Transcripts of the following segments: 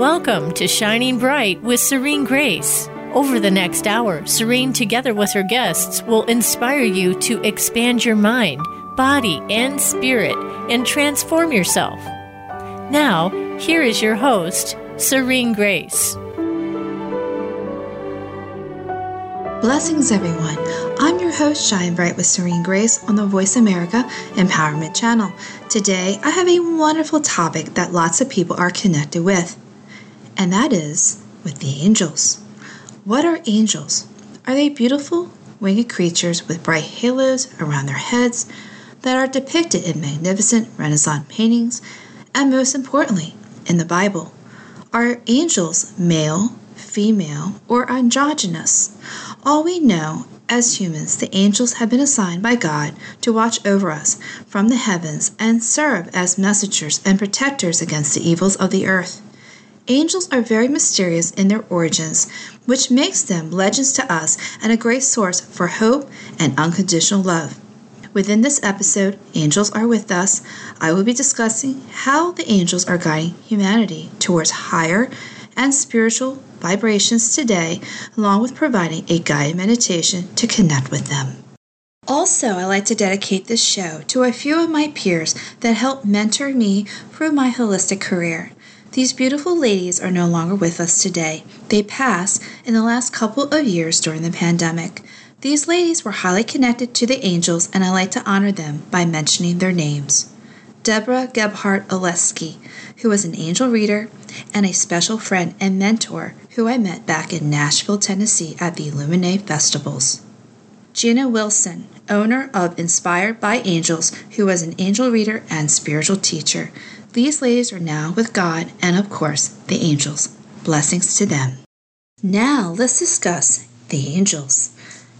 Welcome to Shining Bright with Serene Grace. Over the next hour, Serene, together with her guests, will inspire you to expand your mind, body, and spirit and transform yourself. Now, here is your host, Serene Grace. Blessings, everyone. I'm your host, Shine Bright with Serene Grace on the Voice America Empowerment Channel. Today, I have a wonderful topic that lots of people are connected with, and that is with the angels. What are angels? Are they beautiful, winged creatures with bright halos around their heads that are depicted in magnificent Renaissance paintings? And most importantly, in the Bible, are angels male, female, or androgynous? All we know as humans, the angels have been assigned by God to watch over us from the heavens and serve as messengers and protectors against the evils of the earth. Angels are very mysterious in their origins, which makes them legends to us and a great source for hope and unconditional love. Within this episode, Angels Are With Us, I will be discussing how the angels are guiding humanity towards higher and spiritual vibrations today, along with providing a guided meditation to connect with them. Also, I like to dedicate this show to a few of my peers that helped mentor me through my holistic career. These beautiful ladies are no longer with us today. They passed in the last couple of years during the pandemic. These ladies were highly connected to the angels, and I like to honor them by mentioning their names. Deborah Gebhardt Oleski, who was an angel reader and a special friend and mentor who I met back in Nashville, Tennessee at the Illuminate Festivals. Gina Wilson, owner of Inspired by Angels, who was an angel reader and spiritual teacher. These ladies are now with God and, of course, the angels. Blessings to them. Now, let's discuss the angels.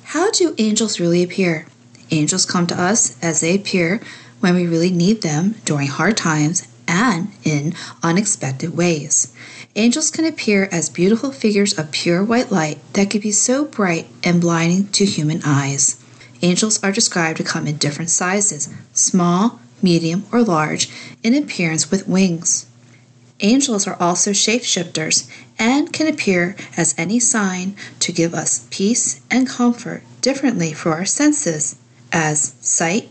How do angels really appear? Angels come to us as they appear when we really need them during hard times and in unexpected ways. Angels can appear as beautiful figures of pure white light that can be so bright and blinding to human eyes. Angels are described to come in different sizes small, medium, or large in appearance with wings. Angels are also shapeshifters and can appear as any sign to give us peace and comfort differently for our senses, as sight,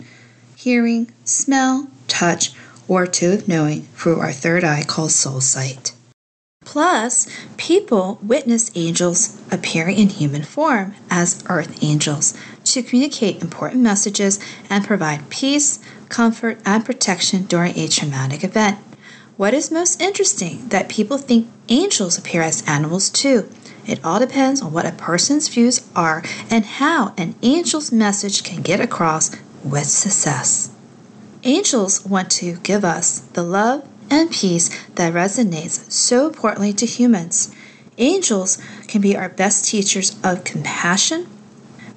hearing, smell, touch, or to of knowing through our third eye called soul sight. Plus, people witness angels appearing in human form as earth angels to communicate important messages and provide peace, comfort, and protection during a traumatic event. What is most interesting that people think angels appear as animals too. It all depends on what a person's views are and how an angel's message can get across with success. Angels want to give us the love and peace that resonates so importantly to humans. Angels can be our best teachers of compassion.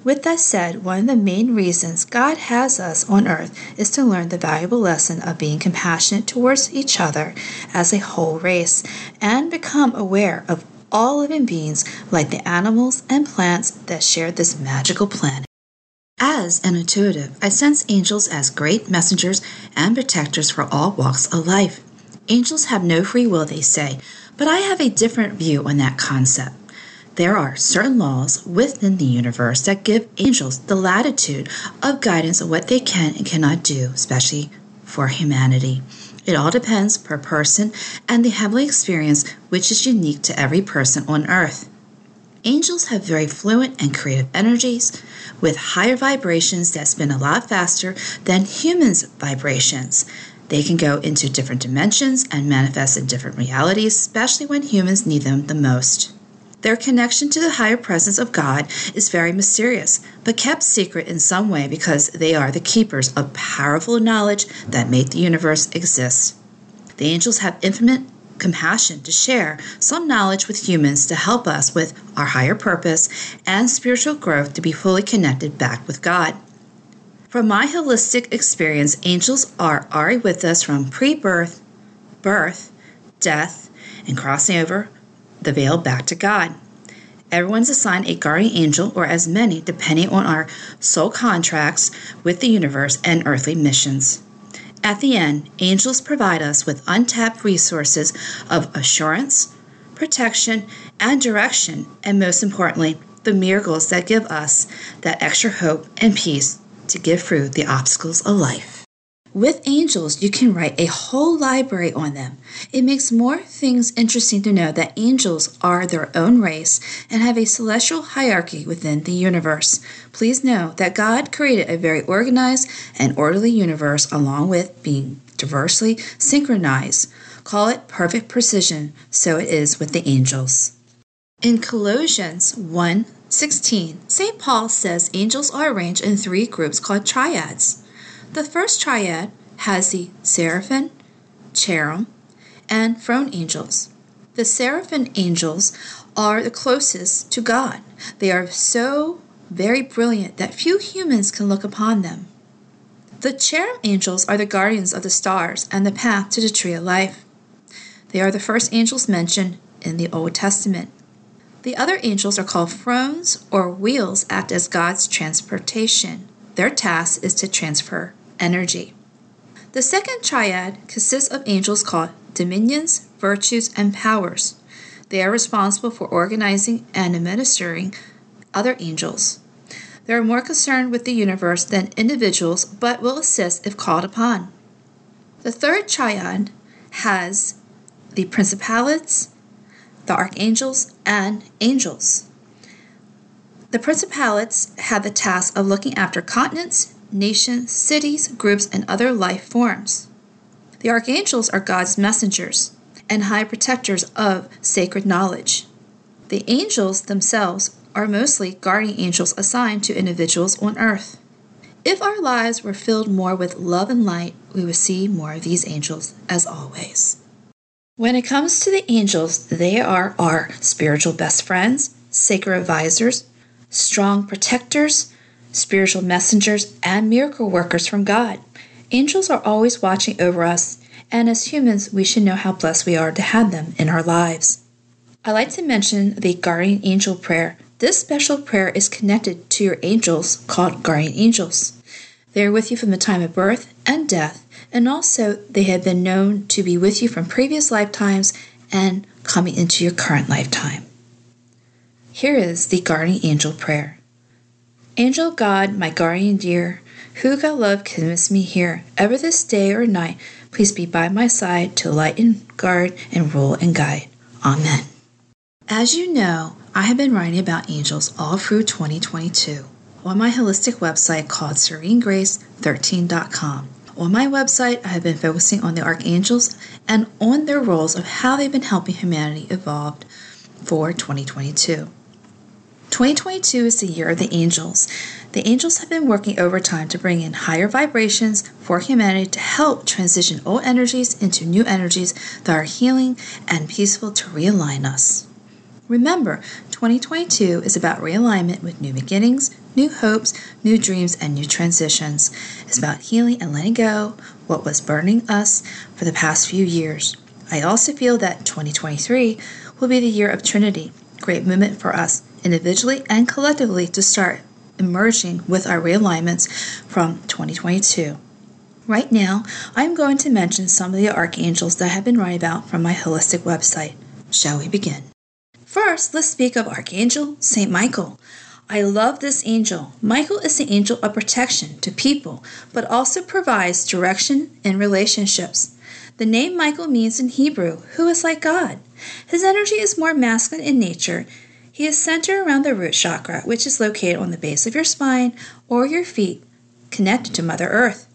With that said, one of the main reasons God has us on earth is to learn the valuable lesson of being compassionate towards each other as a whole race and become aware of all living beings like the animals and plants that share this magical planet. As an intuitive, I sense angels as great messengers and protectors for all walks of life. Angels have no free will, they say, but I have a different view on that concept. There are certain laws within the universe that give angels the latitude of guidance on what they can and cannot do, especially for humanity. It all depends per person and the heavenly experience, which is unique to every person on earth. Angels have very fluent and creative energies with higher vibrations that spin a lot faster than humans' vibrations. They can go into different dimensions and manifest in different realities, especially when humans need them the most. Their connection to the higher presence of God is very mysterious, but kept secret in some way because they are the keepers of powerful knowledge that made the universe exist. The angels have infinite compassion to share some knowledge with humans to help us with our higher purpose and spiritual growth to be fully connected back with God. From my holistic experience, angels are already with us from pre birth, birth, death, and crossing over the veil back to God. Everyone's assigned a guardian angel, or as many, depending on our soul contracts with the universe and earthly missions. At the end, angels provide us with untapped resources of assurance, protection, and direction, and most importantly, the miracles that give us that extra hope and peace to get through the obstacles of life. With angels, you can write a whole library on them. It makes more things interesting to know that angels are their own race and have a celestial hierarchy within the universe. Please know that God created a very organized and orderly universe along with being diversely synchronized. Call it perfect precision, so it is with the angels. In Colossians 1 16, St. Paul says angels are arranged in three groups called triads. The first triad has the seraphim, cherub, and throne angels. The seraphim angels are the closest to God. They are so very brilliant that few humans can look upon them. The cherub angels are the guardians of the stars and the path to the tree of life. They are the first angels mentioned in the Old Testament. The other angels are called thrones or wheels, act as God's transportation. Their task is to transfer energy. The second triad consists of angels called dominions, virtues, and powers. They are responsible for organizing and administering other angels. They are more concerned with the universe than individuals, but will assist if called upon. The third triad has the principalities, the archangels, and angels. The principalities have the task of looking after continents, nations, cities, groups, and other life forms. The archangels are God's messengers and high protectors of sacred knowledge. The angels themselves are mostly guardian angels assigned to individuals on earth. If our lives were filled more with love and light, we would see more of these angels as always. When it comes to the angels, they are our spiritual best friends, sacred advisors, strong protectors, spiritual messengers, and miracle workers from God. Angels are always watching over us, and as humans, we should know how blessed we are to have them in our lives. I like to mention the guardian angel prayer. This special prayer is connected to your angels called guardian angels. They are with you from the time of birth and death, and also they have been known to be with you from previous lifetimes and coming into your current lifetime. Here is the guardian angel prayer. Angel God, my guardian dear, who God love can miss me here, ever this day or night, please be by my side to lighten, guard, and rule and guide. Amen. As you know, I have been writing about angels all through 2022 on my holistic website called serenegrace13.com. On my website, I have been focusing on the archangels and on their roles of how they've been helping humanity evolve for 2022. 2022 is the year of the angels. The angels have been working overtime to bring in higher vibrations for humanity to help transition old energies into new energies that are healing and peaceful to realign us. Remember, 2022 is about realignment with new beginnings, new hopes, new dreams, and new transitions. It's about healing and letting go what was burdening us for the past few years. I also feel that 2023 will be the year of Trinity, great movement for us individually and collectively to start emerging with our realignments from 2022. Right now, I'm going to mention some of the archangels that I have been writing about from my holistic website. Shall we begin? First, let's speak of Archangel St. Michael. I love this angel. Michael is the angel of protection to people, but also provides direction in relationships. The name Michael means in Hebrew, who is like God. His energy is more masculine in nature he is centered around the root chakra, which is located on the base of your spine or your feet, connected to Mother Earth.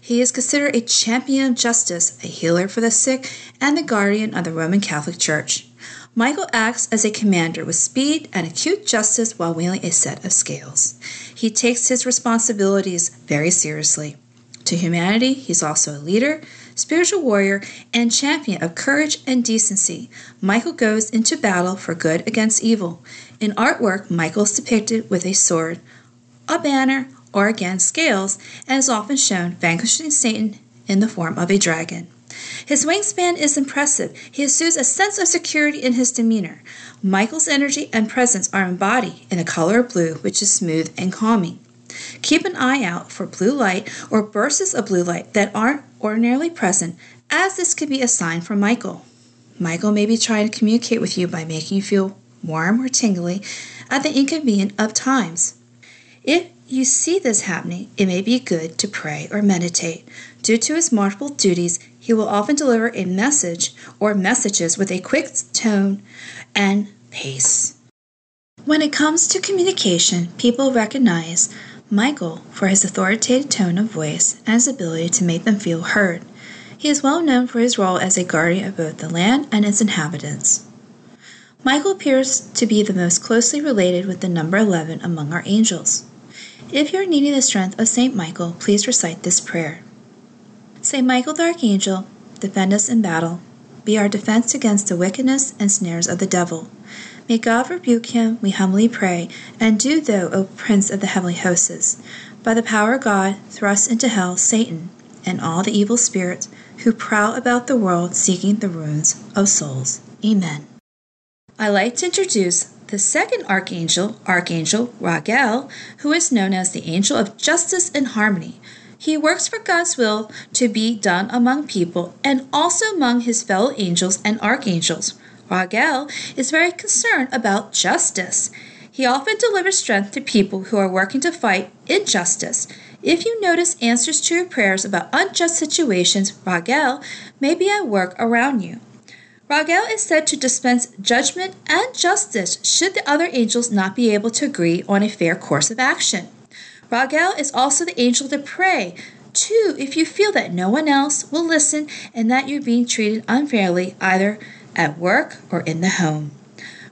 He is considered a champion of justice, a healer for the sick, and the guardian of the Roman Catholic Church. Michael acts as a commander with speed and acute justice while wielding a set of scales. He takes his responsibilities very seriously. To humanity, he's also a leader, spiritual warrior, and champion of courage and decency. Michael goes into battle for good against evil. In artwork, Michael is depicted with a sword, a banner, or again scales, and is often shown vanquishing Satan in the form of a dragon. His wingspan is impressive. He assumes a sense of security in his demeanor. Michael's energy and presence are embodied in the color of blue, which is smooth and calming. Keep an eye out for blue light or bursts of blue light that aren't ordinarily present, as this could be a sign from Michael. Michael may be trying to communicate with you by making you feel warm or tingly at the inconvenient of times. If you see this happening, it may be good to pray or meditate. Due to his multiple duties, he will often deliver a message or messages with a quick tone and pace. When it comes to communication, people recognize Michael for his authoritative tone of voice and his ability to make them feel heard. He is well known for his role as a guardian of both the land and its inhabitants. Michael appears to be the most closely related with the number 11 among our angels. If you are needing the strength of St. Michael, please recite this prayer St. Michael the Archangel, defend us in battle. Be our defense against the wickedness and snares of the devil. May God rebuke him, we humbly pray, and do thou, O Prince of the heavenly hosts, by the power of God, thrust into hell Satan and all the evil spirits who prowl about the world seeking the ruins of souls. Amen. I like to introduce the second archangel, Archangel Raguel, who is known as the angel of justice and harmony. He works for God's will to be done among people and also among his fellow angels and archangels. Raguel is very concerned about justice. He often delivers strength to people who are working to fight injustice. If you notice answers to your prayers about unjust situations, Raguel may be at work around you. Raguel is said to dispense judgment and justice should the other angels not be able to agree on a fair course of action. Raguel is also the angel to pray to if you feel that no one else will listen and that you're being treated unfairly either at work or in the home.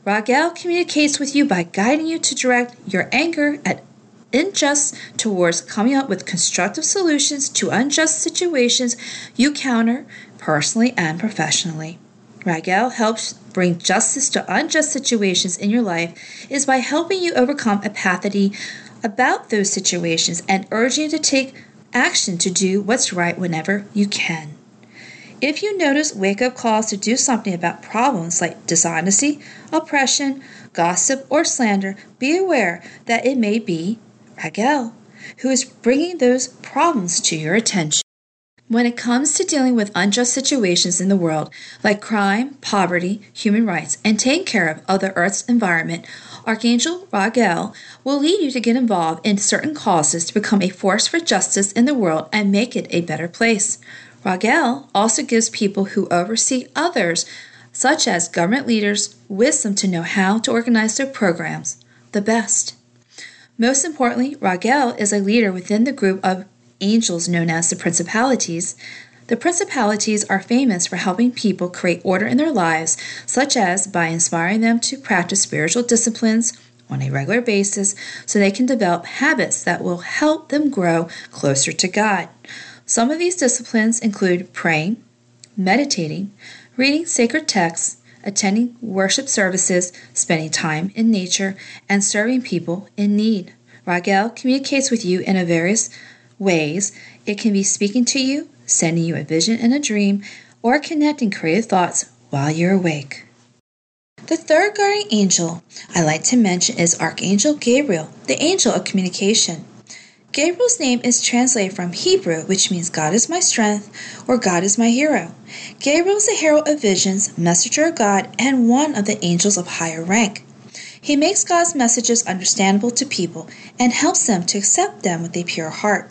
Raguel communicates with you by guiding you to direct your anger at unjust towards coming up with constructive solutions to unjust situations you counter personally and professionally. Raguel helps bring justice to unjust situations in your life is by helping you overcome apathy about those situations and urging you to take action to do what's right whenever you can. If you notice wake up calls to do something about problems like dishonesty, oppression, gossip, or slander, be aware that it may be Raguel who is bringing those problems to your attention. When it comes to dealing with unjust situations in the world, like crime, poverty, human rights, and taking care of, other Earth's environment, Archangel Raguel will lead you to get involved in certain causes to become a force for justice in the world and make it a better place. Raguel also gives people who oversee others, such as government leaders, wisdom to know how to organize their programs the best. Most importantly, Raguel is a leader within the group of angels known as the principalities. The principalities are famous for helping people create order in their lives, such as by inspiring them to practice spiritual disciplines on a regular basis so they can develop habits that will help them grow closer to God. Some of these disciplines include praying, meditating, reading sacred texts, attending worship services, spending time in nature, and serving people in need. Raguel communicates with you in a various ways. It can be speaking to you, sending you a vision in a dream, or connecting creative thoughts while you're awake. The third guardian angel I like to mention is Archangel Gabriel, the angel of communication. Gabriel's name is translated from Hebrew, which means God is my strength or God is my hero. Gabriel is a herald of visions, messenger of God, and one of the angels of higher rank. He makes God's messages understandable to people and helps them to accept them with a pure heart.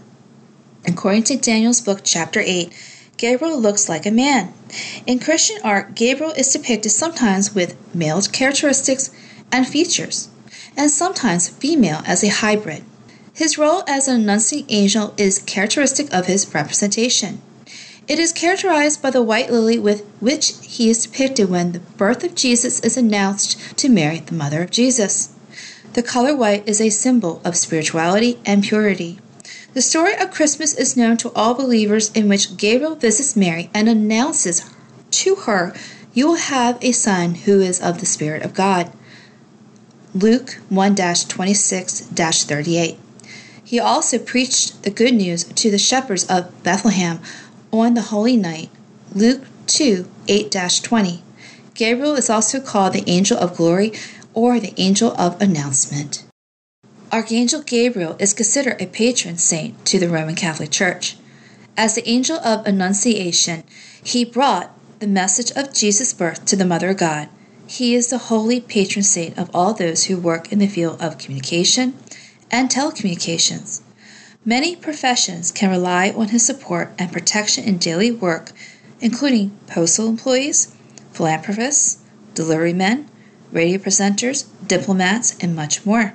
According to Daniel's book, chapter 8, Gabriel looks like a man. In Christian art, Gabriel is depicted sometimes with male characteristics and features, and sometimes female as a hybrid. His role as an annunciating angel is characteristic of his representation. It is characterized by the white lily with which he is depicted when the birth of Jesus is announced to Mary, the mother of Jesus. The color white is a symbol of spirituality and purity. The story of Christmas is known to all believers in which Gabriel visits Mary and announces to her, You will have a son who is of the Spirit of God. Luke 1 26 38. He also preached the good news to the shepherds of Bethlehem on the holy night. Luke 2 8 20. Gabriel is also called the angel of glory or the angel of announcement. Archangel Gabriel is considered a patron saint to the Roman Catholic Church. As the angel of Annunciation, he brought the message of Jesus' birth to the Mother of God. He is the holy patron saint of all those who work in the field of communication and telecommunications. Many professions can rely on his support and protection in daily work, including postal employees, philanthropists, delivery men, radio presenters, diplomats, and much more.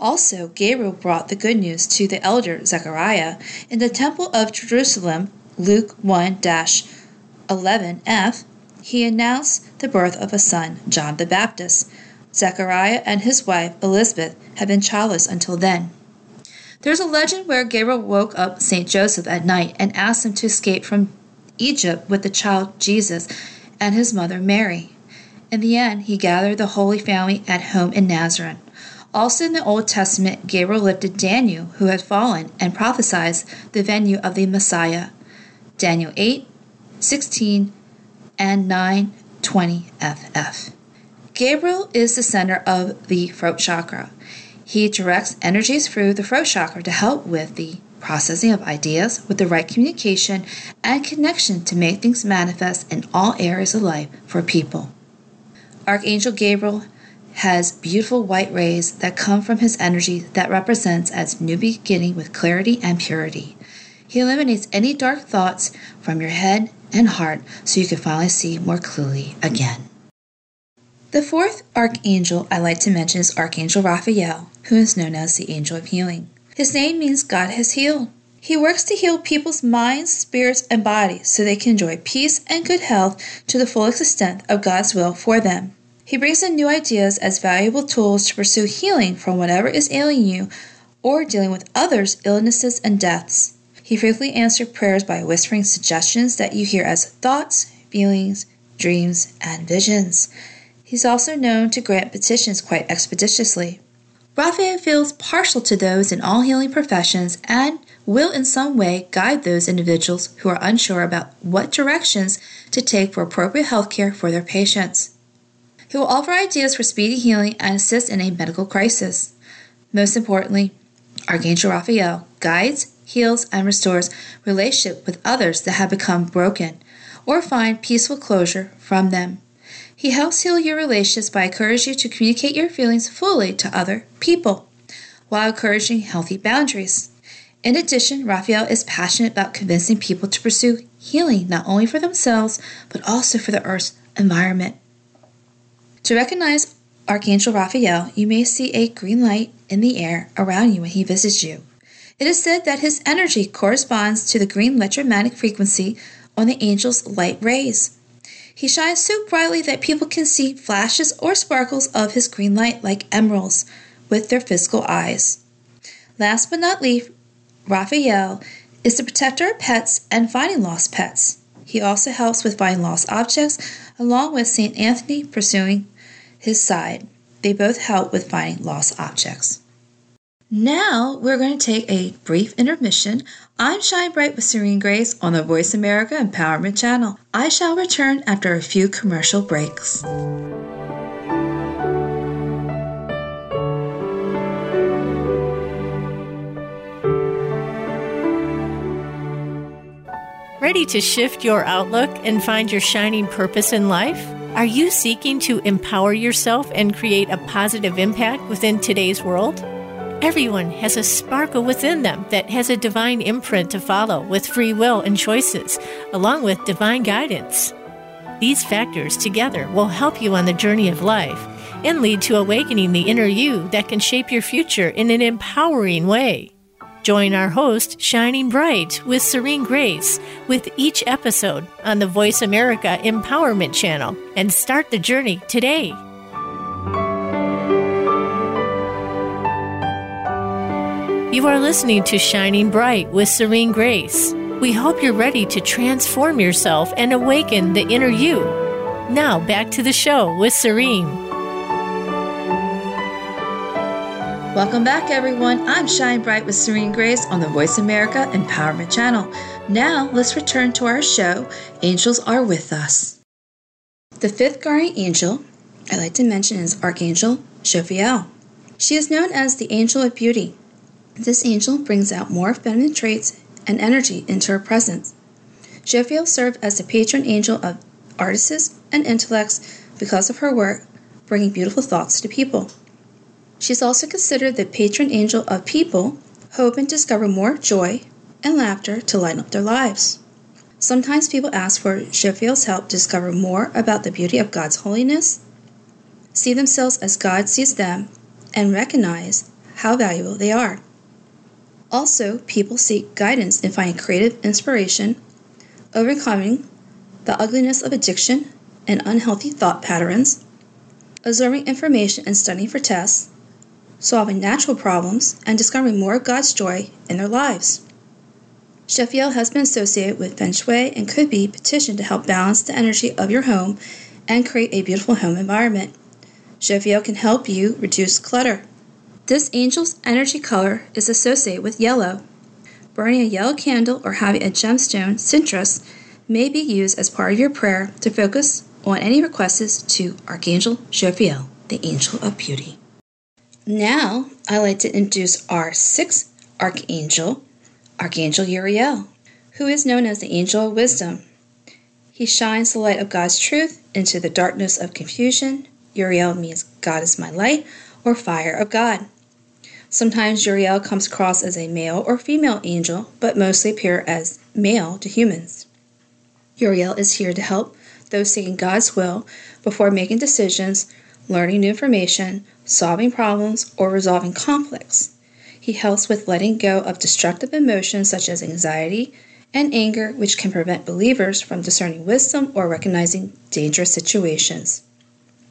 Also, Gabriel brought the good news to the elder Zechariah in the Temple of Jerusalem, Luke 1 11f. He announced the birth of a son, John the Baptist. Zechariah and his wife Elizabeth had been childless until then. There's a legend where Gabriel woke up St. Joseph at night and asked him to escape from Egypt with the child Jesus and his mother Mary. In the end, he gathered the Holy Family at home in Nazareth. Also in the Old Testament, Gabriel lifted Daniel, who had fallen, and prophesied the venue of the Messiah. Daniel 8, 16, and 9, 20 FF. Gabriel is the center of the throat chakra. He directs energies through the throat chakra to help with the processing of ideas with the right communication and connection to make things manifest in all areas of life for people. Archangel Gabriel has beautiful white rays that come from his energy that represents as new beginning with clarity and purity. He eliminates any dark thoughts from your head and heart so you can finally see more clearly again. The fourth archangel I like to mention is Archangel Raphael, who is known as the Angel of Healing. His name means God has healed. He works to heal people's minds, spirits, and bodies so they can enjoy peace and good health to the fullest extent of God's will for them. He brings in new ideas as valuable tools to pursue healing from whatever is ailing you or dealing with others' illnesses and deaths. He frequently answers prayers by whispering suggestions that you hear as thoughts, feelings, dreams, and visions. He's also known to grant petitions quite expeditiously. Raphael feels partial to those in all healing professions and will in some way guide those individuals who are unsure about what directions to take for appropriate health care for their patients. He will offer ideas for speedy healing and assist in a medical crisis. Most importantly, Archangel Raphael guides, heals, and restores relationship with others that have become broken or find peaceful closure from them. He helps heal your relationships by encouraging you to communicate your feelings fully to other people while encouraging healthy boundaries. In addition, Raphael is passionate about convincing people to pursue healing not only for themselves but also for the Earth's environment. To recognize Archangel Raphael, you may see a green light in the air around you when he visits you. It is said that his energy corresponds to the green electromagnetic frequency on the angel's light rays. He shines so brightly that people can see flashes or sparkles of his green light like emeralds with their physical eyes. Last but not least, Raphael is the protector of pets and finding lost pets. He also helps with finding lost objects, along with St. Anthony pursuing his side. They both help with finding lost objects. Now we're going to take a brief intermission. I'm Shine Bright with Serene Grace on the Voice America Empowerment Channel. I shall return after a few commercial breaks. Ready to shift your outlook and find your shining purpose in life? Are you seeking to empower yourself and create a positive impact within today's world? Everyone has a sparkle within them that has a divine imprint to follow with free will and choices, along with divine guidance. These factors together will help you on the journey of life and lead to awakening the inner you that can shape your future in an empowering way. Join our host, Shining Bright, with Serene Grace, with each episode on the Voice America Empowerment Channel and start the journey today. You are listening to Shining Bright with Serene Grace. We hope you're ready to transform yourself and awaken the inner you. Now, back to the show with Serene. Welcome back, everyone. I'm Shine Bright with Serene Grace on the Voice America Empowerment Channel. Now, let's return to our show Angels Are With Us. The fifth guardian angel I'd like to mention is Archangel Jophiel. She is known as the Angel of Beauty. This angel brings out more feminine traits and energy into her presence. Jophiel served as the patron angel of artists, and intellects because of her work bringing beautiful thoughts to people. She is also considered the patron angel of people hoping to discover more joy and laughter to lighten up their lives. Sometimes people ask for Jophiel's help to discover more about the beauty of God's holiness, see themselves as God sees them, and recognize how valuable they are. Also, people seek guidance in finding creative inspiration, overcoming the ugliness of addiction and unhealthy thought patterns, absorbing information and studying for tests, solving natural problems, and discovering more of God's joy in their lives. Jophiel has been associated with Feng Shui and could be petitioned to help balance the energy of your home and create a beautiful home environment. Jophiel can help you reduce clutter. This angel's energy color is associated with yellow. Burning a yellow candle or having a gemstone, citrine, may be used as part of your prayer to focus on any requests to Archangel Jophiel, the angel of beauty. Now, I'd like to introduce our sixth archangel, Archangel Uriel, who is known as the angel of wisdom. He shines the light of God's truth into the darkness of confusion. Uriel means God is my light or fire of God. Sometimes Uriel comes across as a male or female angel, but mostly appear as male to humans. Uriel is here to help those seeking God's will before making decisions, learning new information, solving problems, or resolving conflicts. He helps with letting go of destructive emotions such as anxiety and anger, which can prevent believers from discerning wisdom or recognizing dangerous situations.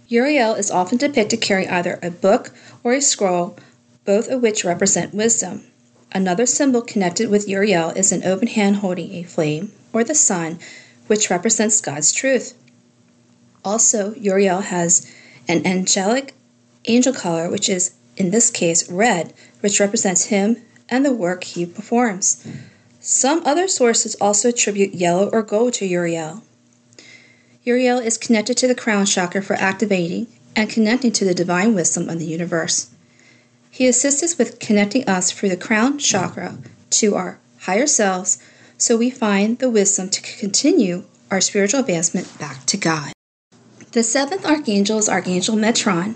Uriel is often depicted carrying either a book or a scroll, both of which represent wisdom. Another symbol connected with Uriel is an open hand holding a flame or the sun, which represents God's truth. Also, Uriel has an angelic angel color, which is in this case red, which represents him and the work he performs. Some other sources also attribute yellow or gold to Uriel. Uriel is connected to the crown chakra for activating and connecting to the divine wisdom of the universe. He assists us with connecting us through the crown chakra to our higher selves so we find the wisdom to continue our spiritual advancement back to God. The seventh archangel is Archangel Metron,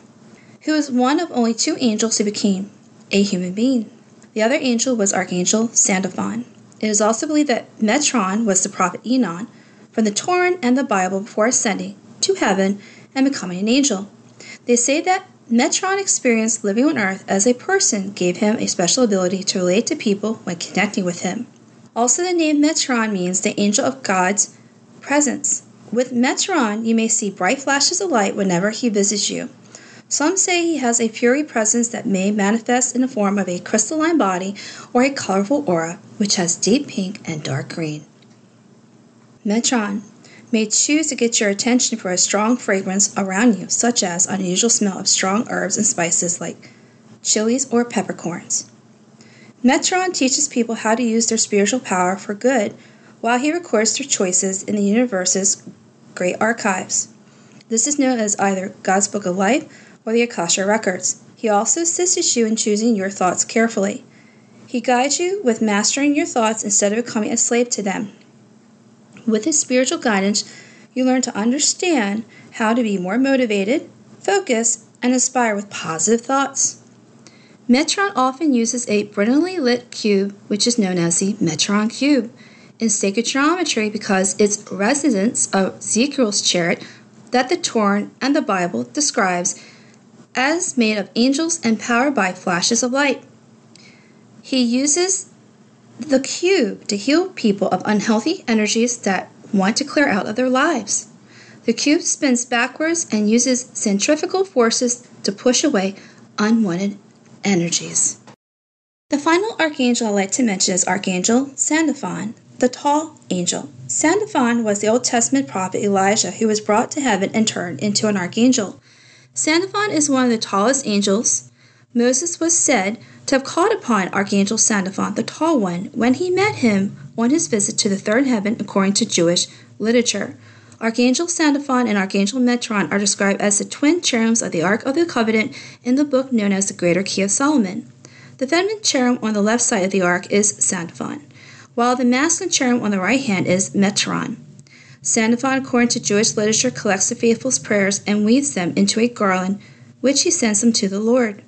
who is one of only two angels who became a human being. The other angel was Archangel Sandalphon. It is also believed that Metron was the prophet Enoch from the Torah and the Bible before ascending to heaven and becoming an angel. They say that Metron experienced living on earth as a person gave him a special ability to relate to people when connecting with him. Also, the name Metron means the angel of God's presence. With Metron, you may see bright flashes of light whenever he visits you. Some say he has a fury presence that may manifest in the form of a crystalline body or a colorful aura, which has deep pink and dark green. Metron may choose to get your attention for a strong fragrance around you, such as unusual smell of strong herbs and spices like chilies or peppercorns. Metron teaches people how to use their spiritual power for good while he records their choices in the universe's great archives. This is known as either God's Book of Life or the Akasha Records. He also assists you in choosing your thoughts carefully. He guides you with mastering your thoughts instead of becoming a slave to them. With his spiritual guidance, you learn to understand how to be more motivated, focus, and inspire with positive thoughts. Metron often uses a brilliantly lit cube, which is known as the Metron cube, in sacred geometry because its residence of Ezekiel's chariot that the Torah and the Bible describes as made of angels and powered by flashes of light. He uses the cube to heal people of unhealthy energies that want to clear out of their lives. The cube spins backwards and uses centrifugal forces to push away unwanted energies. The final archangel I'd like to mention is Archangel Sandalphon, the tall angel. Sandalphon was the Old Testament prophet Elijah who was brought to heaven and turned into an archangel. Sandalphon is one of the tallest angels. Moses was said to have called upon Archangel Sandalphon, the tall one, when he met him on his visit to the third heaven according to Jewish literature. Archangel Sandalphon and Archangel Metron are described as the twin cherubims of the Ark of the Covenant in the book known as the Greater Key of Solomon. The feminine cherub on the left side of the ark is Sandalphon, while the masculine cherub on the right hand is Metron. Sandalphon, according to Jewish literature, collects the faithful's prayers and weaves them into a garland, which he sends them to the Lord.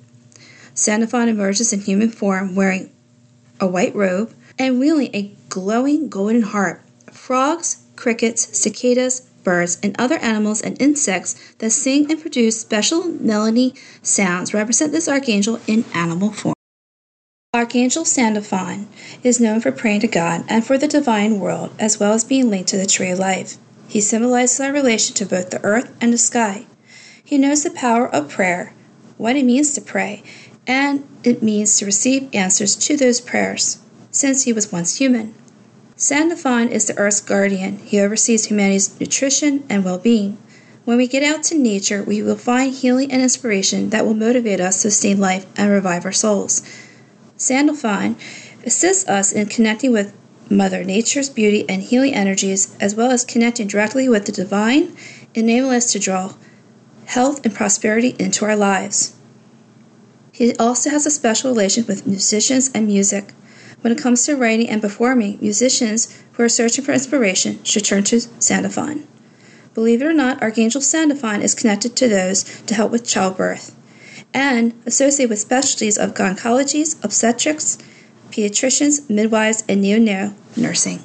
Sandalphon emerges in human form wearing a white robe and wielding a glowing golden harp. Frogs, crickets, cicadas, birds, and other animals and insects that sing and produce special melody sounds represent this archangel in animal form. Archangel Sandalphon is known for praying to God and for the divine world, as well as being linked to the tree of life. He symbolizes our relation to both the earth and the sky. He knows the power of prayer, what it means to pray, and it means to receive answers to those prayers, since he was once human. Sandalphon is the earth's guardian. He oversees humanity's nutrition and well being. When we get out to nature, we will find healing and inspiration that will motivate us to sustain life and revive our souls. Sandalphon assists us in connecting with Mother Nature's beauty and healing energies, as well as connecting directly with the divine, enabling us to draw health and prosperity into our lives. He also has a special relation with musicians and music. When it comes to writing and performing, musicians who are searching for inspiration should turn to Sandalphon. Believe it or not, Archangel Sandalphon is connected to those to help with childbirth and associated with specialties of gynecologies, obstetrics, pediatricians, midwives, and neonatal nursing.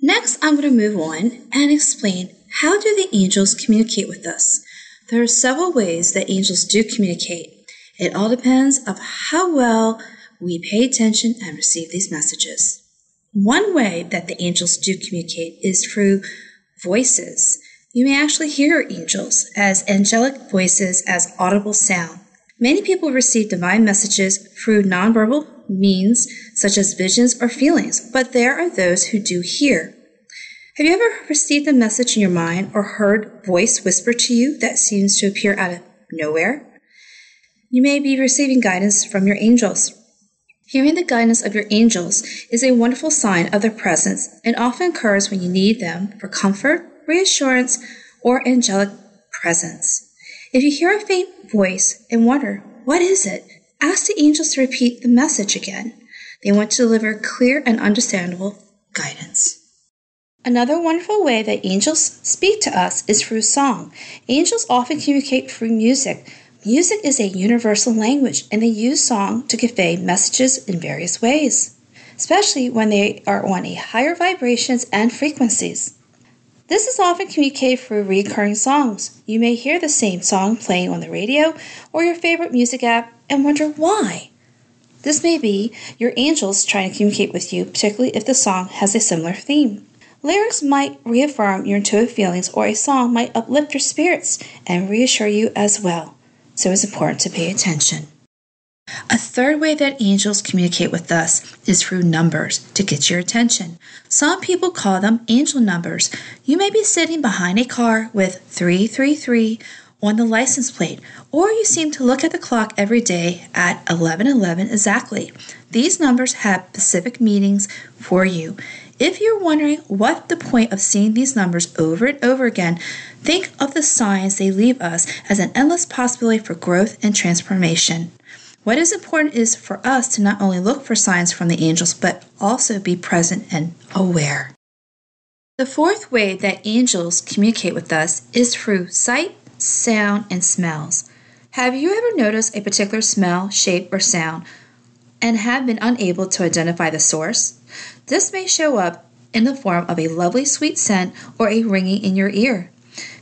Next, I'm going to move on and explain how do the angels communicate with us. There are several ways that angels do communicate. It all depends of how well we pay attention and receive these messages. One way that the angels do communicate is through voices. You may actually hear angels as angelic voices as audible sound. Many people receive divine messages through nonverbal means, such as visions or feelings, but there are those who do hear. Have you ever received a message in your mind or heard voice whisper to you that seems to appear out of nowhere? You may be receiving guidance from your angels. Hearing the guidance of your angels is a wonderful sign of their presence and often occurs when you need them for comfort, reassurance, or angelic presence. If you hear a faint voice and wonder, what is it? Ask the angels to repeat the message again. They want to deliver clear and understandable guidance. Another wonderful way that angels speak to us is through song. Angels often communicate through music. Music is a universal language, and they use song to convey messages in various ways, especially when they are on a higher vibrations and frequencies. This is often communicated through recurring songs. You may hear the same song playing on the radio or your favorite music app and wonder why. This may be your angels trying to communicate with you, particularly if the song has a similar theme. Lyrics might reaffirm your intuitive feelings, or a song might uplift your spirits and reassure you as well. So it's important to pay attention. A third way that angels communicate with us is through numbers to get your attention. Some people call them angel numbers. You may be sitting behind a car with 333 on the license plate, or you seem to look at the clock every day at 1111 exactly. These numbers have specific meanings for you. If you're wondering what the point of seeing these numbers over and over again, think of the signs they leave us as an endless possibility for growth and transformation. What is important is for us to not only look for signs from the angels, but also be present and aware. The fourth way that angels communicate with us is through sight, sound, and smells. Have you ever noticed a particular smell, shape, or sound and have been unable to identify the source? This may show up in the form of a lovely sweet scent or a ringing in your ear.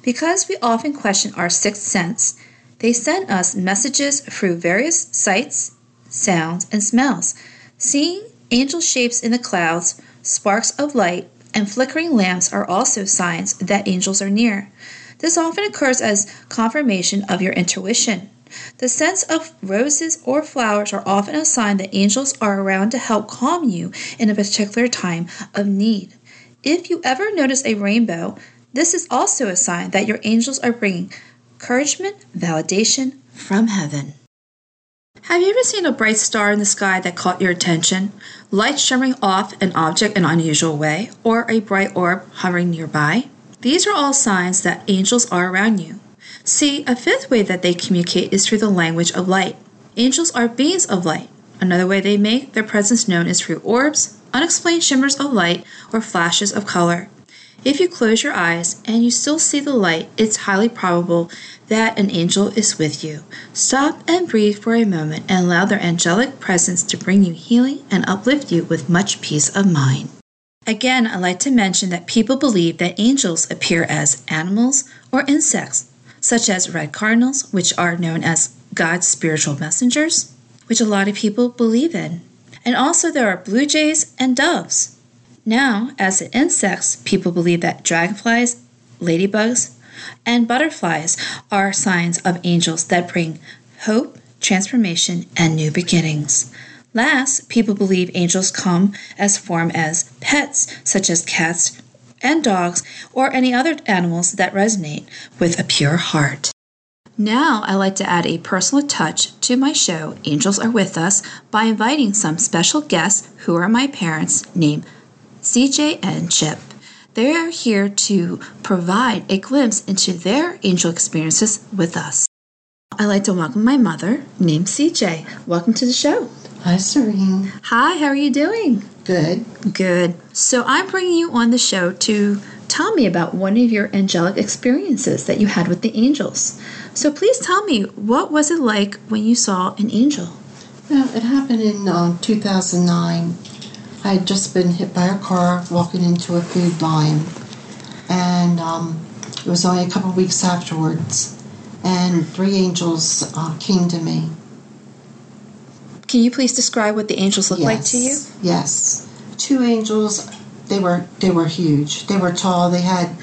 Because we often question our sixth sense, they send us messages through various sights, sounds, and smells. Seeing angel shapes in the clouds, sparks of light, and flickering lamps are also signs that angels are near. This often occurs as confirmation of your intuition. The scents of roses or flowers are often a sign that angels are around to help calm you in a particular time of need. If you ever notice a rainbow, this is also a sign that your angels are bringing encouragement, validation from heaven. Have you ever seen a bright star in the sky that caught your attention? Light shimmering off an object in an unusual way, or a bright orb hovering nearby? These are all signs that angels are around you. See, a fifth way that they communicate is through the language of light. Angels are beings of light. Another way they make their presence known is through orbs, unexplained shimmers of light, or flashes of color. If you close your eyes and you still see the light, it's highly probable that an angel is with you. Stop and breathe for a moment and allow their angelic presence to bring you healing and uplift you with much peace of mind. Again, I'd like to mention that people believe that angels appear as animals or insects, such as red cardinals, which are known as God's spiritual messengers, which a lot of people believe in. And also, there are blue jays and doves. Now, as in insects, people believe that dragonflies, ladybugs, and butterflies are signs of angels that bring hope, transformation, and new beginnings. Last, people believe angels come as form as pets, such as cats and dogs, or any other animals that resonate with a pure heart. Now, I like to add a personal touch to my show, Angels Are With Us, by inviting some special guests who are my parents named CJ and Chip. They are here to provide a glimpse into their angel experiences with us. I'd like to welcome my mother, named CJ. Welcome to the show. Hi, Serene. Hi, how are you doing? Good. Good. So, I'm bringing you on the show to tell me about one of your angelic experiences that you had with the angels. So, please tell me, what was it like when you saw an angel? Well, it happened in um, 2009. I had just been hit by a car walking into a food line, and um, it was only a couple weeks afterwards, and three angels uh, came to me. Can you please describe what the angels look yes. like to you? Yes, two angels. They were they were huge. They were tall. They had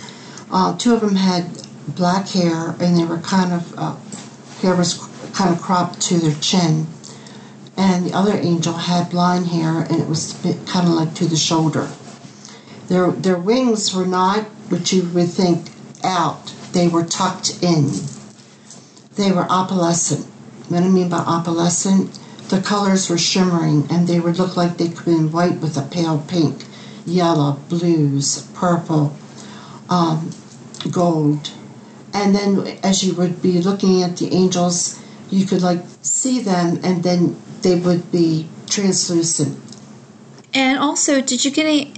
uh, two of them had black hair, and they were kind of uh, hair was kind of cropped to their chin and the other angel had blonde hair and it was kind of like to the shoulder. Their, their wings were not what you would think out, they were tucked in. They were opalescent. What I mean by opalescent, the colors were shimmering and they would look like they could be white with a pale pink, yellow, blues, purple, um, gold. And then as you would be looking at the angels, you could like see them and then they would be translucent. And also, did you get any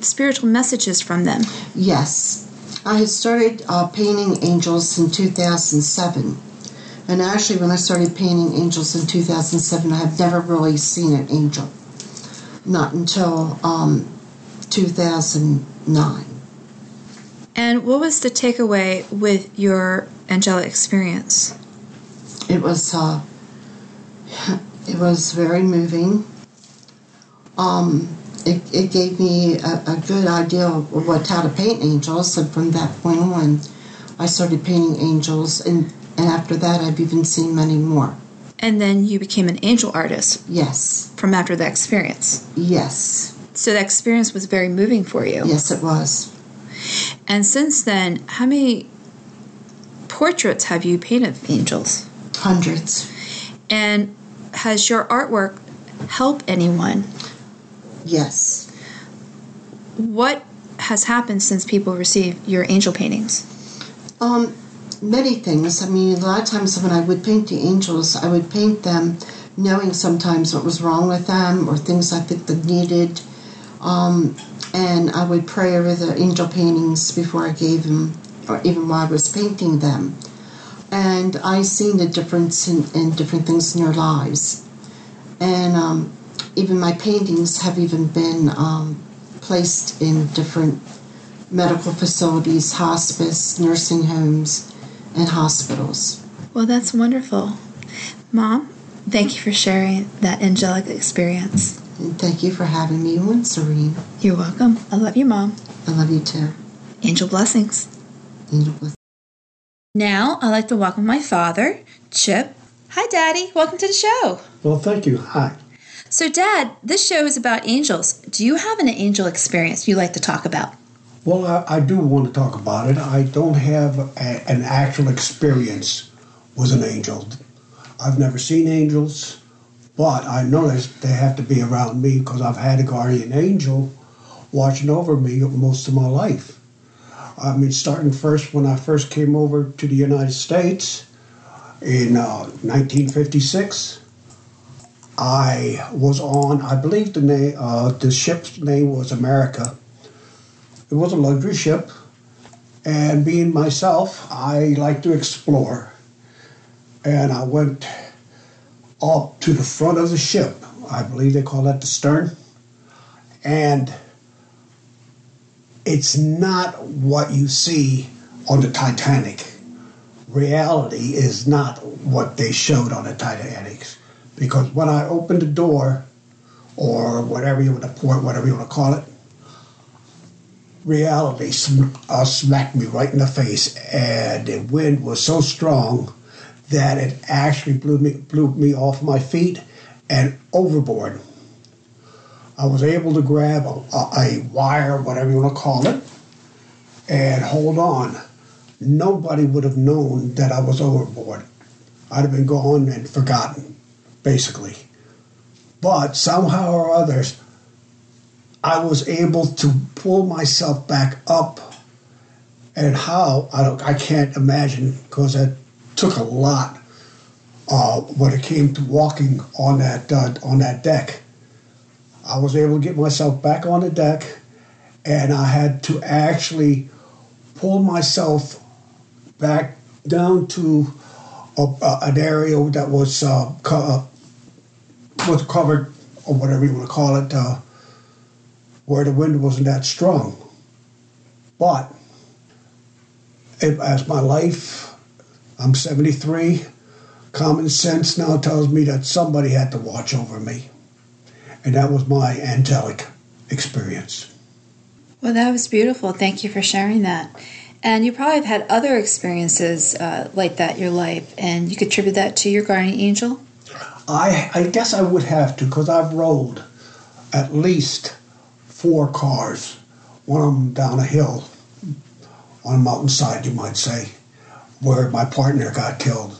spiritual messages from them? Yes. I had started uh, painting angels in 2007. And actually, when I started painting angels in 2007, I have never really seen an angel. Not until um, 2009. And what was the takeaway with your angelic experience? It was uh, it was very moving. Um, it, it gave me a, a, good idea of what how to paint angels, and from that point on, I started painting angels, and, and after that, I've even seen many more. And then you became an angel artist. Yes. From after that experience. Yes. So that experience was very moving for you. Yes, it was. And since then, how many portraits have you painted of angels? Hundreds. And has your artwork helped anyone? Yes. What has happened since people received your angel paintings? Um, many things. I mean, a lot of times when I would paint the angels, I would paint them knowing sometimes what was wrong with them or things I think they needed. Um, and I would pray over the angel paintings before I gave them, or even while I was painting them and I seen the difference in, in different things in your lives. And um, even my paintings have even been um, placed in different medical facilities, hospice, nursing homes, and hospitals. Well, that's wonderful. Mom, thank you for sharing that angelic experience. And thank you for having me on, Serene. You're welcome. I love you, Mom. I love you too. Angel blessings. Angel blessings. Now, I'd like to welcome my father, Chip. Hi, Daddy. Welcome to the show. Well, thank you. Hi. So, Dad, this show is about angels. Do you have an angel experience you like to talk about? Well, I, I do want to talk about it. I don't have a, an actual experience with an angel. I've never seen angels, but I know they have to be around me because I've had a guardian angel watching over me most of my life. I mean, starting first when I first came over to the United States in uh, 1956. I was on, I believe the name, uh, the ship's name was America. it was a luxury ship, and being myself, I like to explore. And I went up to the front of the ship. I believe they call that the stern. And it's not what you see on the Titanic. Reality is not what they showed on the Titanic. Because when I opened the door, or whatever you want to port, whatever you want to call it, reality sm- uh, smacked me right in the face, and the wind was so strong that it actually blew me blew me off my feet and overboard. I was able to grab a, a, wire, whatever you want to call it, and hold on. Nobody would have known that I was overboard. I'd have been gone and forgotten, basically. But somehow or others, I was able to pull myself back up. And how I don't, I can't imagine because it took a lot uh, when it came to walking on that uh, on that deck. I was able to get myself back on the deck, and I had to actually pull myself back down to a, a, an area that was uh, co- uh, was covered or whatever you want to call it, uh, where the wind wasn't that strong. But it, as my life, I'm 73. Common sense now tells me that somebody had to watch over me. And that was my angelic experience. Well, that was beautiful. Thank you for sharing that. And you probably have had other experiences uh, like that in your life, and you contribute that to your guardian angel? I, I guess I would have to because I've rolled at least four cars, one of them down a hill on a mountainside, you might say, where my partner got killed.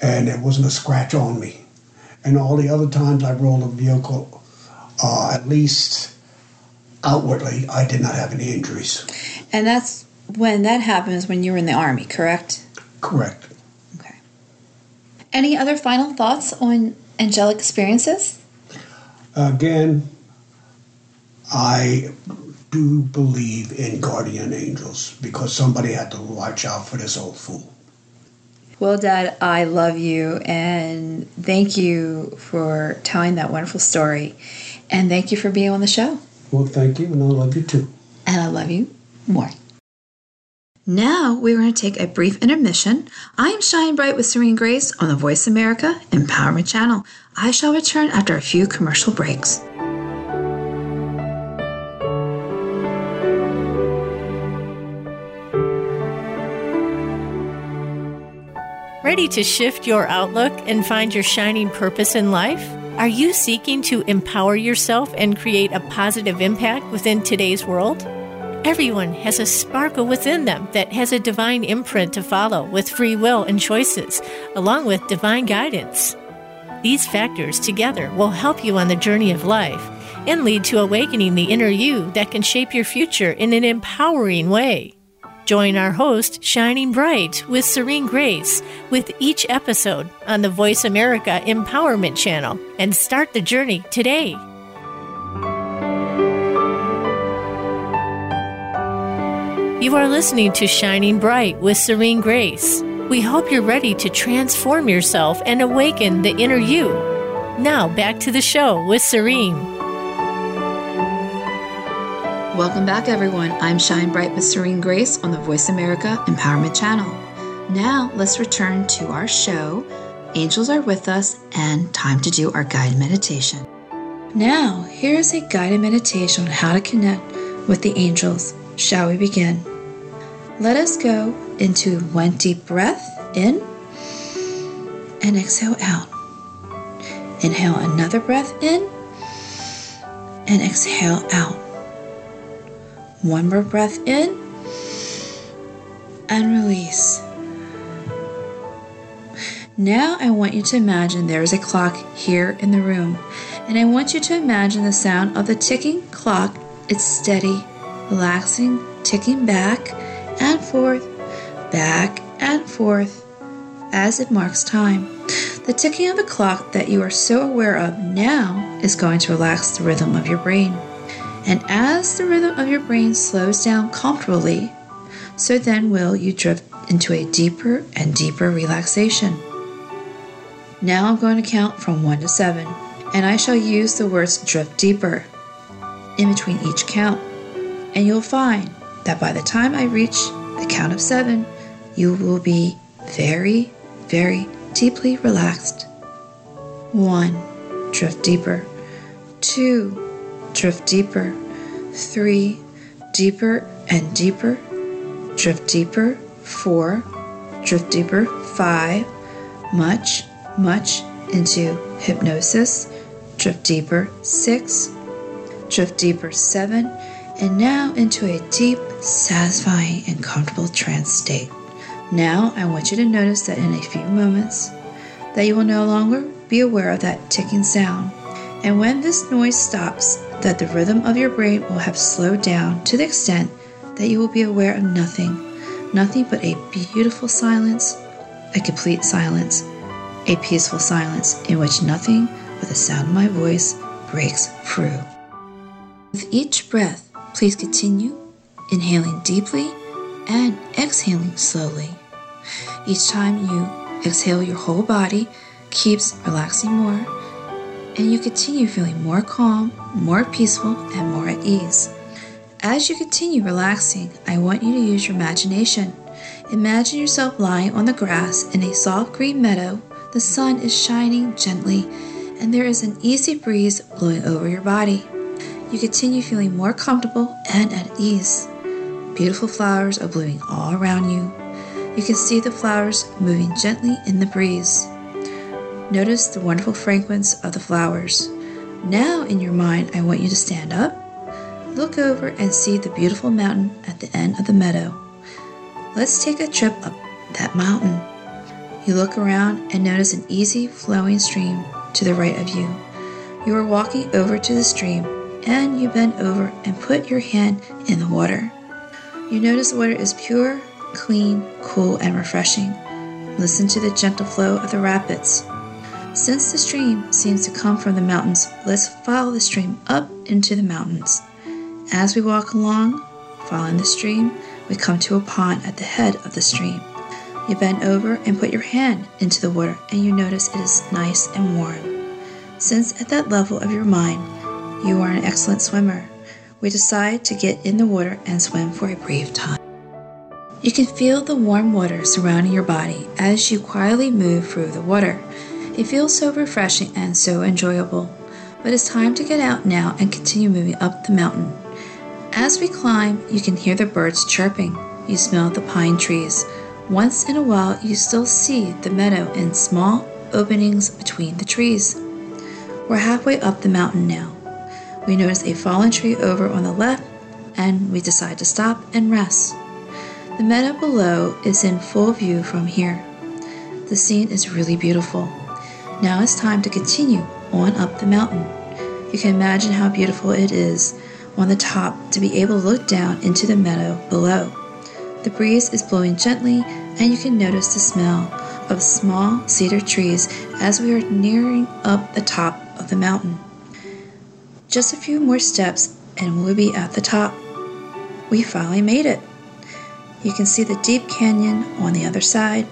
And there wasn't a scratch on me. And all the other times I rolled a vehicle, uh, at least outwardly, I did not have any injuries. And that's when that happens when you were in the army, correct? Correct. Okay. Any other final thoughts on angelic experiences? Again, I do believe in guardian angels because somebody had to watch out for this old fool. Well, Dad, I love you and thank you for telling that wonderful story. And thank you for being on the show. Well, thank you, and I love you too. And I love you more. Now we're going to take a brief intermission. I am Shine Bright with Serene Grace on the Voice America Empowerment Channel. I shall return after a few commercial breaks. Ready to shift your outlook and find your shining purpose in life? Are you seeking to empower yourself and create a positive impact within today's world? Everyone has a sparkle within them that has a divine imprint to follow with free will and choices, along with divine guidance. These factors together will help you on the journey of life and lead to awakening the inner you that can shape your future in an empowering way. Join our host, Shining Bright, with Serene Grace, with each episode on the Voice America Empowerment Channel and start the journey today. You are listening to Shining Bright with Serene Grace. We hope you're ready to transform yourself and awaken the inner you. Now, back to the show with Serene. Welcome back, everyone. I'm Shine Bright with Serene Grace on the Voice America Empowerment Channel. Now, let's return to our show. Angels are with us, and time to do our guided meditation. Now, here's a guided meditation on how to connect with the angels. Shall we begin? Let us go into one deep breath in and exhale out. Inhale another breath in and exhale out. One more breath in and release. Now I want you to imagine there is a clock here in the room, and I want you to imagine the sound of the ticking clock. It's steady, relaxing, ticking back and forth, back and forth as it marks time. The ticking of the clock that you are so aware of now is going to relax the rhythm of your brain. And as the rhythm of your brain slows down comfortably, so then will you drift into a deeper and deeper relaxation. Now I'm going to count from 1 to 7, and I shall use the words drift deeper in between each count. And you'll find that by the time I reach the count of 7, you will be very, very deeply relaxed. 1. Drift deeper. 2. Drift deeper. 3. Deeper and deeper. Drift deeper. 4. Drift deeper. 5. Much, much into hypnosis. Drift deeper. 6. Drift deeper. 7. And now into a deep, satisfying, and comfortable trance state. Now, I want you to notice that in a few moments, that you will no longer be aware of that ticking sound. And when this noise stops, that the rhythm of your brain will have slowed down to the extent that you will be aware of nothing, nothing but a beautiful silence, a complete silence, a peaceful silence in which nothing but the sound of my voice breaks through. With each breath, please continue inhaling deeply and exhaling slowly. Each time you exhale, your whole body keeps relaxing more, and you continue feeling more calm, more peaceful, and more at ease. As you continue relaxing, I want you to use your imagination. Imagine yourself lying on the grass in a soft green meadow. The sun is shining gently, and there is an easy breeze blowing over your body. You continue feeling more comfortable and at ease. Beautiful flowers are blooming all around you. You can see the flowers moving gently in the breeze. Notice the wonderful fragrance of the flowers. Now, in your mind, I want you to stand up, look over, and see the beautiful mountain at the end of the meadow. Let's take a trip up that mountain. You look around and notice an easy flowing stream to the right of you. You are walking over to the stream and you bend over and put your hand in the water. You notice the water is pure clean, cool, and refreshing. Listen to the gentle flow of the rapids. Since the stream seems to come from the mountains, let's follow the stream up into the mountains. As we walk along, following the stream, we come to a pond at the head of the stream. You bend over and put your hand into the water, and you notice it is nice and warm. Since at that level of your mind, you are an excellent swimmer, we decide to get in the water and swim for a brief time. You can feel the warm water surrounding your body as you quietly move through the water. It feels so refreshing and so enjoyable. But it's time to get out now and continue moving up the mountain. As we climb, you can hear the birds chirping. You smell the pine trees. Once in a while, you still see the meadow in small openings between the trees. We're halfway up the mountain now. We notice a fallen tree over on the left, and we decide to stop and rest. The meadow below is in full view from here. The scene is really beautiful. Now it's time to continue on up the mountain. You can imagine how beautiful it is on the top to be able to look down into the meadow below. The breeze is blowing gently, and you can notice the smell of small cedar trees as we are nearing up the top of the mountain. Just a few more steps, and we'll be at the top. We finally made it. You can see the deep canyon on the other side,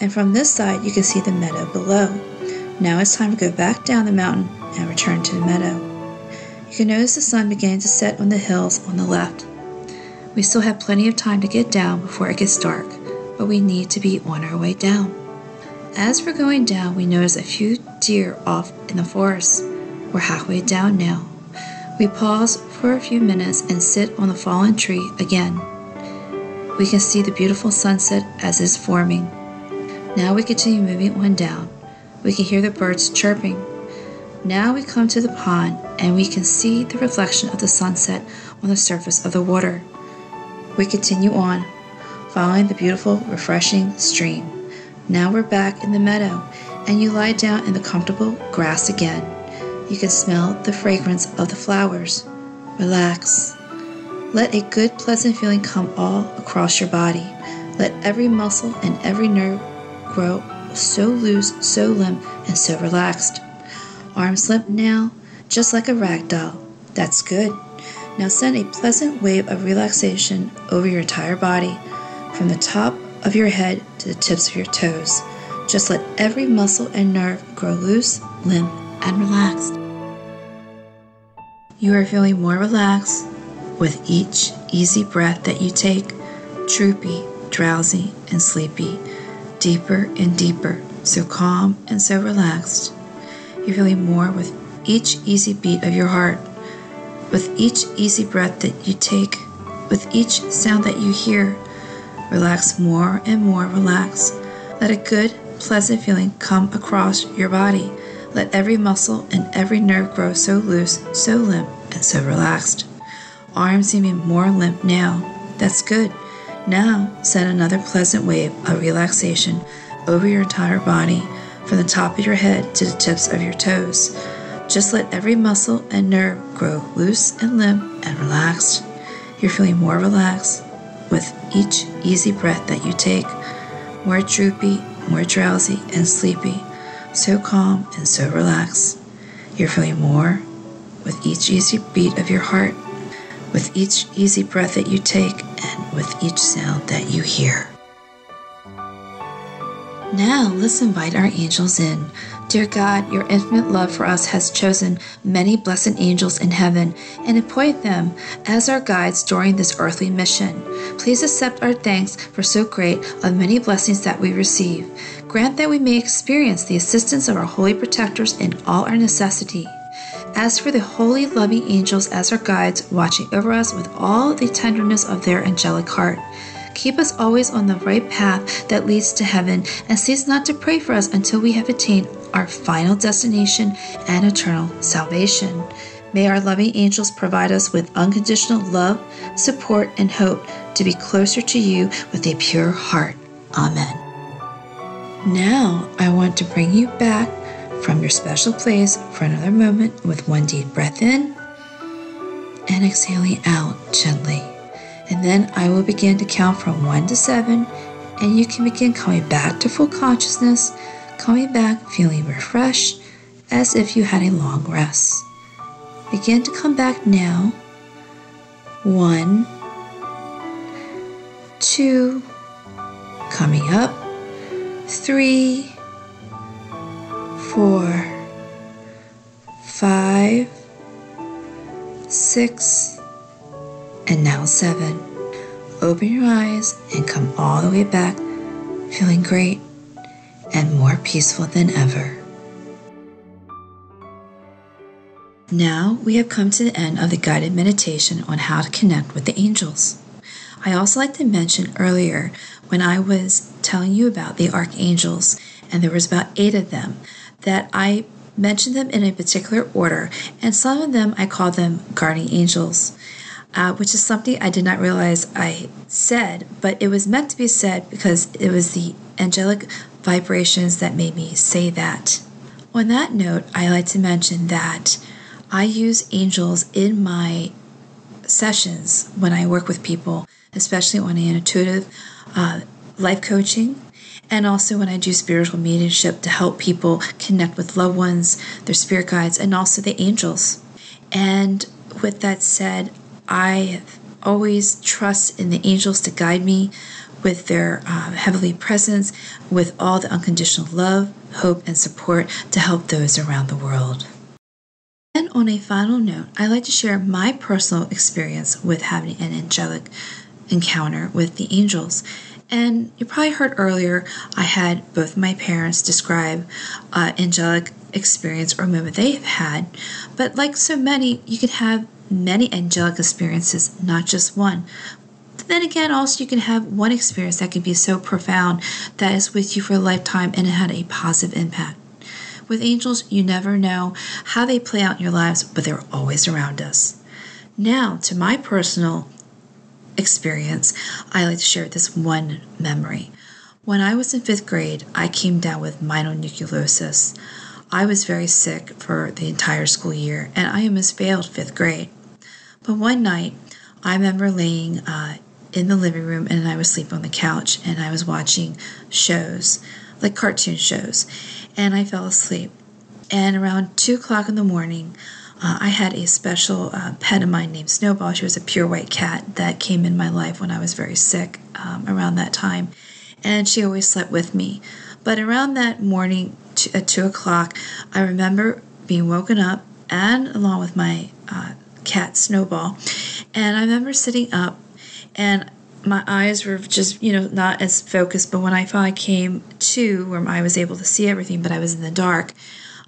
and from this side you can see the meadow below. Now it's time to go back down the mountain and return to the meadow. You can notice the sun beginning to set on the hills on the left. We still have plenty of time to get down before it gets dark, but we need to be on our way down. As we're going down, we notice a few deer off in the forest. We're halfway down now. We pause for a few minutes and sit on the fallen tree again. We can see the beautiful sunset as it's forming. Now we continue moving on down. We can hear the birds chirping. Now we come to the pond and we can see the reflection of the sunset on the surface of the water. We continue on, following the beautiful, refreshing stream. Now we're back in the meadow and you lie down in the comfortable grass again. You can smell the fragrance of the flowers. Relax. Let a good, pleasant feeling come all across your body. Let every muscle and every nerve grow so loose, so limp, and so relaxed. Arms limp now, just like a rag doll. That's good. Now send a pleasant wave of relaxation over your entire body, from the top of your head to the tips of your toes. Just let every muscle and nerve grow loose, limp, and relaxed. You are feeling more relaxed with each easy breath that you take, droopy, drowsy, and sleepy, deeper and deeper, so calm and so relaxed. You're feeling more with each easy beat of your heart, with each easy breath that you take, with each sound that you hear. Relax more and more relax. Let a good, pleasant feeling come across your body. Let every muscle and every nerve grow so loose, so limp, and so relaxed. Arms seeming more limp now. That's good. Now send another pleasant wave of relaxation over your entire body, from the top of your head to the tips of your toes. Just let every muscle and nerve grow loose and limp and relaxed. You're feeling more relaxed with each easy breath that you take, more droopy, more drowsy, and sleepy, so calm and so relaxed. You're feeling more with each easy beat of your heart, with each easy breath that you take, and with each sound that you hear. Now let's invite our angels in. Dear God, your infinite love for us has chosen many blessed angels in heaven and appointed them as our guides during this earthly mission. Please accept our thanks for so great of many blessings that we receive. Grant that we may experience the assistance of our holy protectors in all our necessity. As for the holy, loving angels as our guides, watching over us with all the tenderness of their angelic heart, keep us always on the right path that leads to heaven, and cease not to pray for us until we have attained our final destination and eternal salvation. May our loving angels provide us with unconditional love, support, and hope to be closer to you with a pure heart. Amen. Now, I want to bring you back from your special place for another moment with one deep breath in and exhaling out gently. And then I will begin to count from one to seven, and you can begin coming back to full consciousness, coming back feeling refreshed as if you had a long rest. Begin to come back now. One, two, coming up, three, four, five, six, and now seven. Open your eyes and come all the way back, feeling great and more peaceful than ever. Now we have come to the end of the guided meditation on how to connect with the angels. I also like to mention earlier when I was telling you about the archangels, and there was about eight of them, that I mentioned them in a particular order, and some of them I call them guardian angels. Uh, which is something I did not realize I said, but it was meant to be said because it was the angelic vibrations that made me say that. On that note, I like to mention that I use angels in my sessions when I work with people, especially on an intuitive uh, life coaching, and also when I do spiritual mediumship to help people connect with loved ones, their spirit guides, and also the angels. And with that said, I always trust in the angels to guide me with their uh, heavenly presence, with all the unconditional love, hope, and support to help those around the world. And on a final note, I like to share my personal experience with having an angelic encounter with the angels. And you probably heard earlier, I had both my parents describe uh, angelic experience or moment they've had. But like so many, you could have many angelic experiences, not just one. But then again, also you can have one experience that can be so profound that is with you for a lifetime and it had a positive impact. With angels, you never know how they play out in your lives, but they're always around us. Now, to my personal experience, I like to share this one memory. When I was in fifth grade, I came down with mononucleosis. I was very sick for the entire school year, and I almost failed fifth grade. But one night, I remember laying uh, in the living room and I was sleeping on the couch and I was watching shows, like cartoon shows, and I fell asleep. And around two o'clock in the morning, Uh, I had a special uh, pet of mine named Snowball. She was a pure white cat that came in my life when I was very sick um, around that time, and she always slept with me. But around that morning t- at two o'clock, I remember being woken up and along with my uh, cat Snowball, and I remember sitting up and my eyes were just you know not as focused but when i finally came to where i was able to see everything but i was in the dark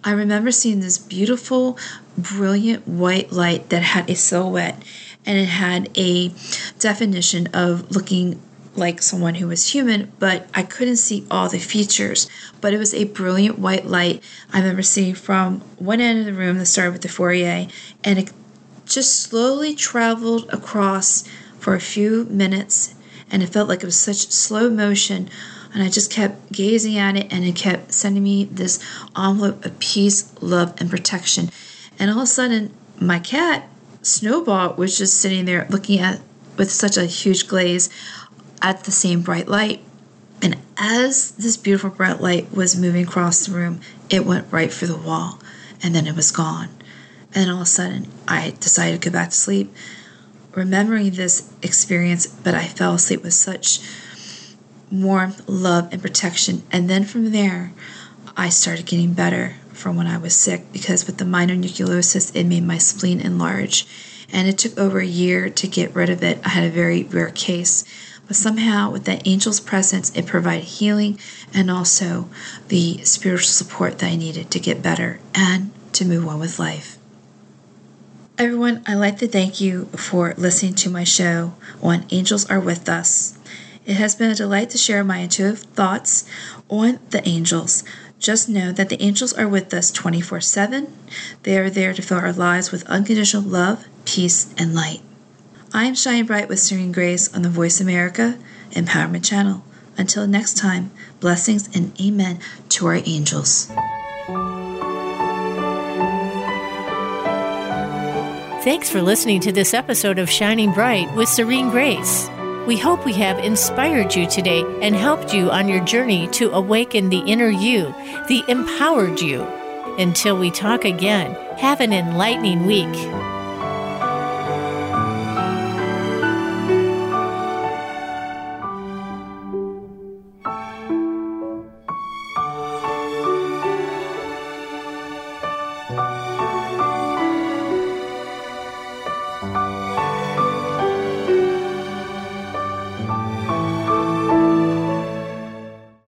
i remember seeing this beautiful brilliant white light that had a silhouette and it had a definition of looking like someone who was human, but I couldn't see all the features. But it was a brilliant white light I remember seeing from one end of the room that started with the foyer, and it just slowly traveled across for a few minutes and it felt like it was such slow motion and I just kept gazing at it and it kept sending me this envelope of peace, love, and protection. And all of a sudden, my cat, Snowball, was just sitting there looking at with such a huge glaze at the same bright light. And as this beautiful bright light was moving across the room, it went right through the wall and then it was gone. And all of a sudden, I decided to go back to sleep remembering this experience, but I fell asleep with such warmth, love, and protection. And then from there, I started getting better from when I was sick because with the mononucleosis, it made my spleen enlarge. And it took over a year to get rid of it. I had a very rare case. But somehow, with that angel's presence, it provided healing and also the spiritual support that I needed to get better and to move on with life. Everyone, I'd like to thank you for listening to my show on Angels Are With Us. It has been a delight to share my intuitive thoughts on the angels. Just know that the angels are with us 24 7. They are there to fill our lives with unconditional love, peace, and light. I am shining Bright with Serene Grace on the Voice America Empowerment Channel. Until next time, blessings and amen to our angels. Thanks for listening to this episode of Shining Bright with Serene Grace. We hope we have inspired you today and helped you on your journey to awaken the inner you, the empowered you. Until we talk again, have an enlightening week.